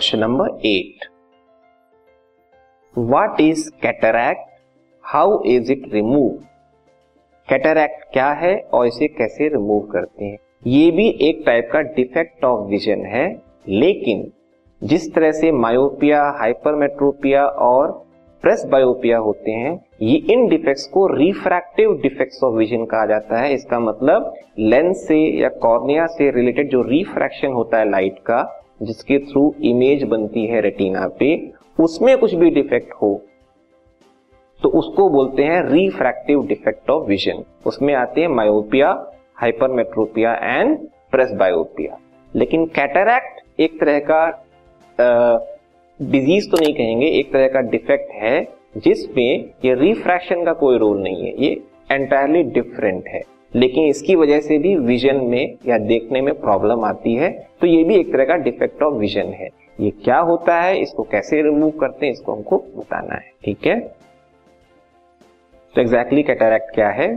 Question number eight. What is cataract how is it remove cataract क्या है और इसे कैसे रिमूव करते हैं? ये भी एक टाइप का डिफेक्ट ऑफ़ विजन है, लेकिन जिस तरह से मायोपिया हाइपरमेट्रोपिया और प्रेस बायोपिया होते हैं, ये इन डिफेक्ट्स को रिफ्रैक्टिव डिफेक्ट्स ऑफ़ विजन कहा जाता है। इसका मतलब लेंस से या कॉर्निया से रिलेटेड जो रिफ्रैक्शन होता है लाइट का जिसके थ्रू इमेज बनती है रेटिना पे, उसमें कुछ भी डिफेक्ट हो तो उसको बोलते हैं रिफ्रैक्टिव डिफेक्ट ऑफ़ विजन उसमें आते हैं myopia hypermetropia and presbyopia लेकिन कैटरैक्ट एक तरह का डिज़ीज़ तो नहीं कहेंगे, एक तरह का डिफेक्ट है, जिसमें ये रिफ्रैक्शन का कोई रोल नहीं है, ये एंटायरली डिफरेंट है। लेकिन इसकी वजह से भी विजन में या देखने में प्रॉब्लम आती है। तो ये भी एक तरह का डिफेक्ट ऑफ़ विजन है। ये क्या होता है, इसको कैसे रिमूव करते हैं, इसको हमको बताना है, ठीक है? तो एग्जैक्टली कैटरैक्ट क्या है?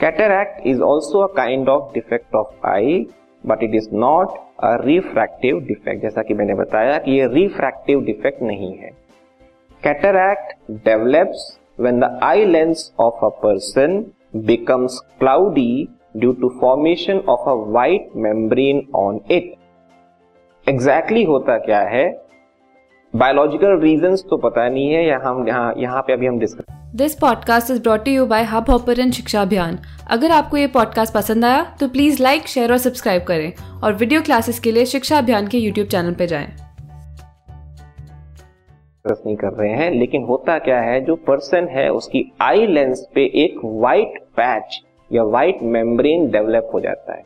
Cataract is also a kind of defect of eye but it is not a refractive defect जैसा कि मैंने बताया कि ये रिफ्रैक्टिव डिफेक्ट नहीं है। Cataract develops when the eye lens of a person becomes cloudy due to formation of a white membrane on it. exactly होता क्या है बायोलॉजिकल रीजंस तो पता नहीं है या हम यहाँ यहाँ पे अभी हम discuss this podcast is brought you by Hubhopper शिक्षा अभियान अगर आपको ये पॉडकास्ट पसंद आया तो प्लीज़ लाइक शेयर और सब्सक्राइब करें और वीडियो क्लासेस के लिए शिक्षा अभियान के यूट्यूब चैनल पर जाएँ। नहीं कर रहे हैं, लेकिन होता क्या है, जो पर्सन है, उसकी आई लेंस पे एक वाइट पैच या वाइट मेम्ब्रेन डेवलप हो जाता है,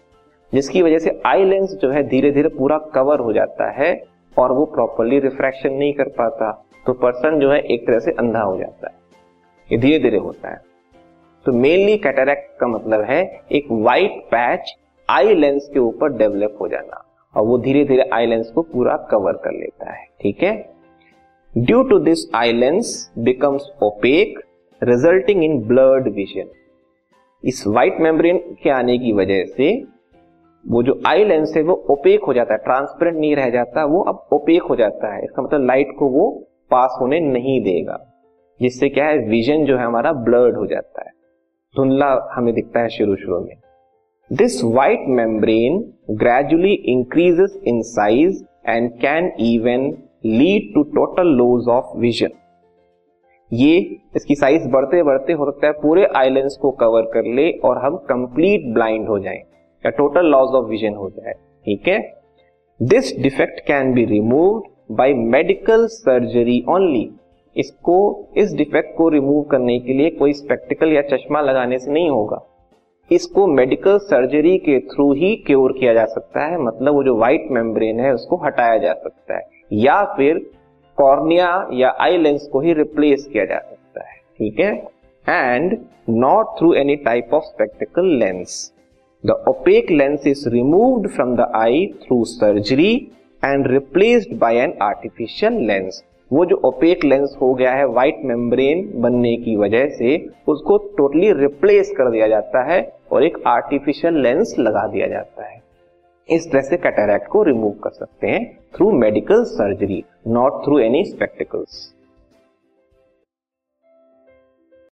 जिसकी वजह से आई लेंस जो है धीरे धीरे पूरा कवर हो जाता है और वो प्रॉपरली रिफ्रैक्शन नहीं कर पाता तो पर्सन जो है एक तरह से अंधा हो जाता है, ये धीरे धीरे होता है। तो मेनली कैटरैक्ट का मतलब है एक वाइट पैच आई लेंस के ऊपर डेवलप हो जाना और वो धीरे धीरे आई लेंस को पूरा कवर कर लेता है, ठीक है? Due to this eye lens becomes opaque resulting in blurred vision इस व्हाइट मेम्ब्रेन के आने की वजह से वो जो आई लेंस है, वो ओपेक हो जाता है ट्रांसपेरेंट नहीं रह जाता, वो अब ओपेक हो जाता है। इसका मतलब लाइट को वो पास होने नहीं देगा। जिससे क्या है विजन जो है हमारा ब्लर्ड हो जाता है। धुंधला हमें दिखता है शुरू शुरू में। This white membrane gradually increases in size and can even lead to total loss of vision ये इसकी साइज़ बढ़ते बढ़ते हो सकता है, पूरे आइलैंड्स को कवर कर ले और हम कंप्लीट ब्लाइंड हो जाएँ, या टोटल लॉस ऑफ़ विजन हो जाए, ठीक है? This defect can be removed by medical surgery only इसको, इस डिफेक्ट को रिमूव करने के लिए कोई स्पेक्टिकल या चश्मा लगाने से नहीं होगा। इसको मेडिकल सर्जरी के थ्रू ही क्योर किया जा सकता है मतलब वो जो व्हाइट मेम्ब्रेन है, उसको हटाया जा सकता है। या फिर कॉर्निया या आई लेंस को ही रिप्लेस किया जा सकता है, ठीक है? And not through any type of spectacle lens the opaque lens is removed from the eye through surgery and replaced by an artificial lens वो जो ओपेक लेंस हो गया है व्हाइट मेम्ब्रेन बनने की वजह से, उसको टोटली रिप्लेस कर दिया जाता है और एक आर्टिफिशियल लेंस लगा दिया जाता है। इस तरह से कैटेरैक्ट को रिमूव कर सकते हैं through medical surgery not through any spectacles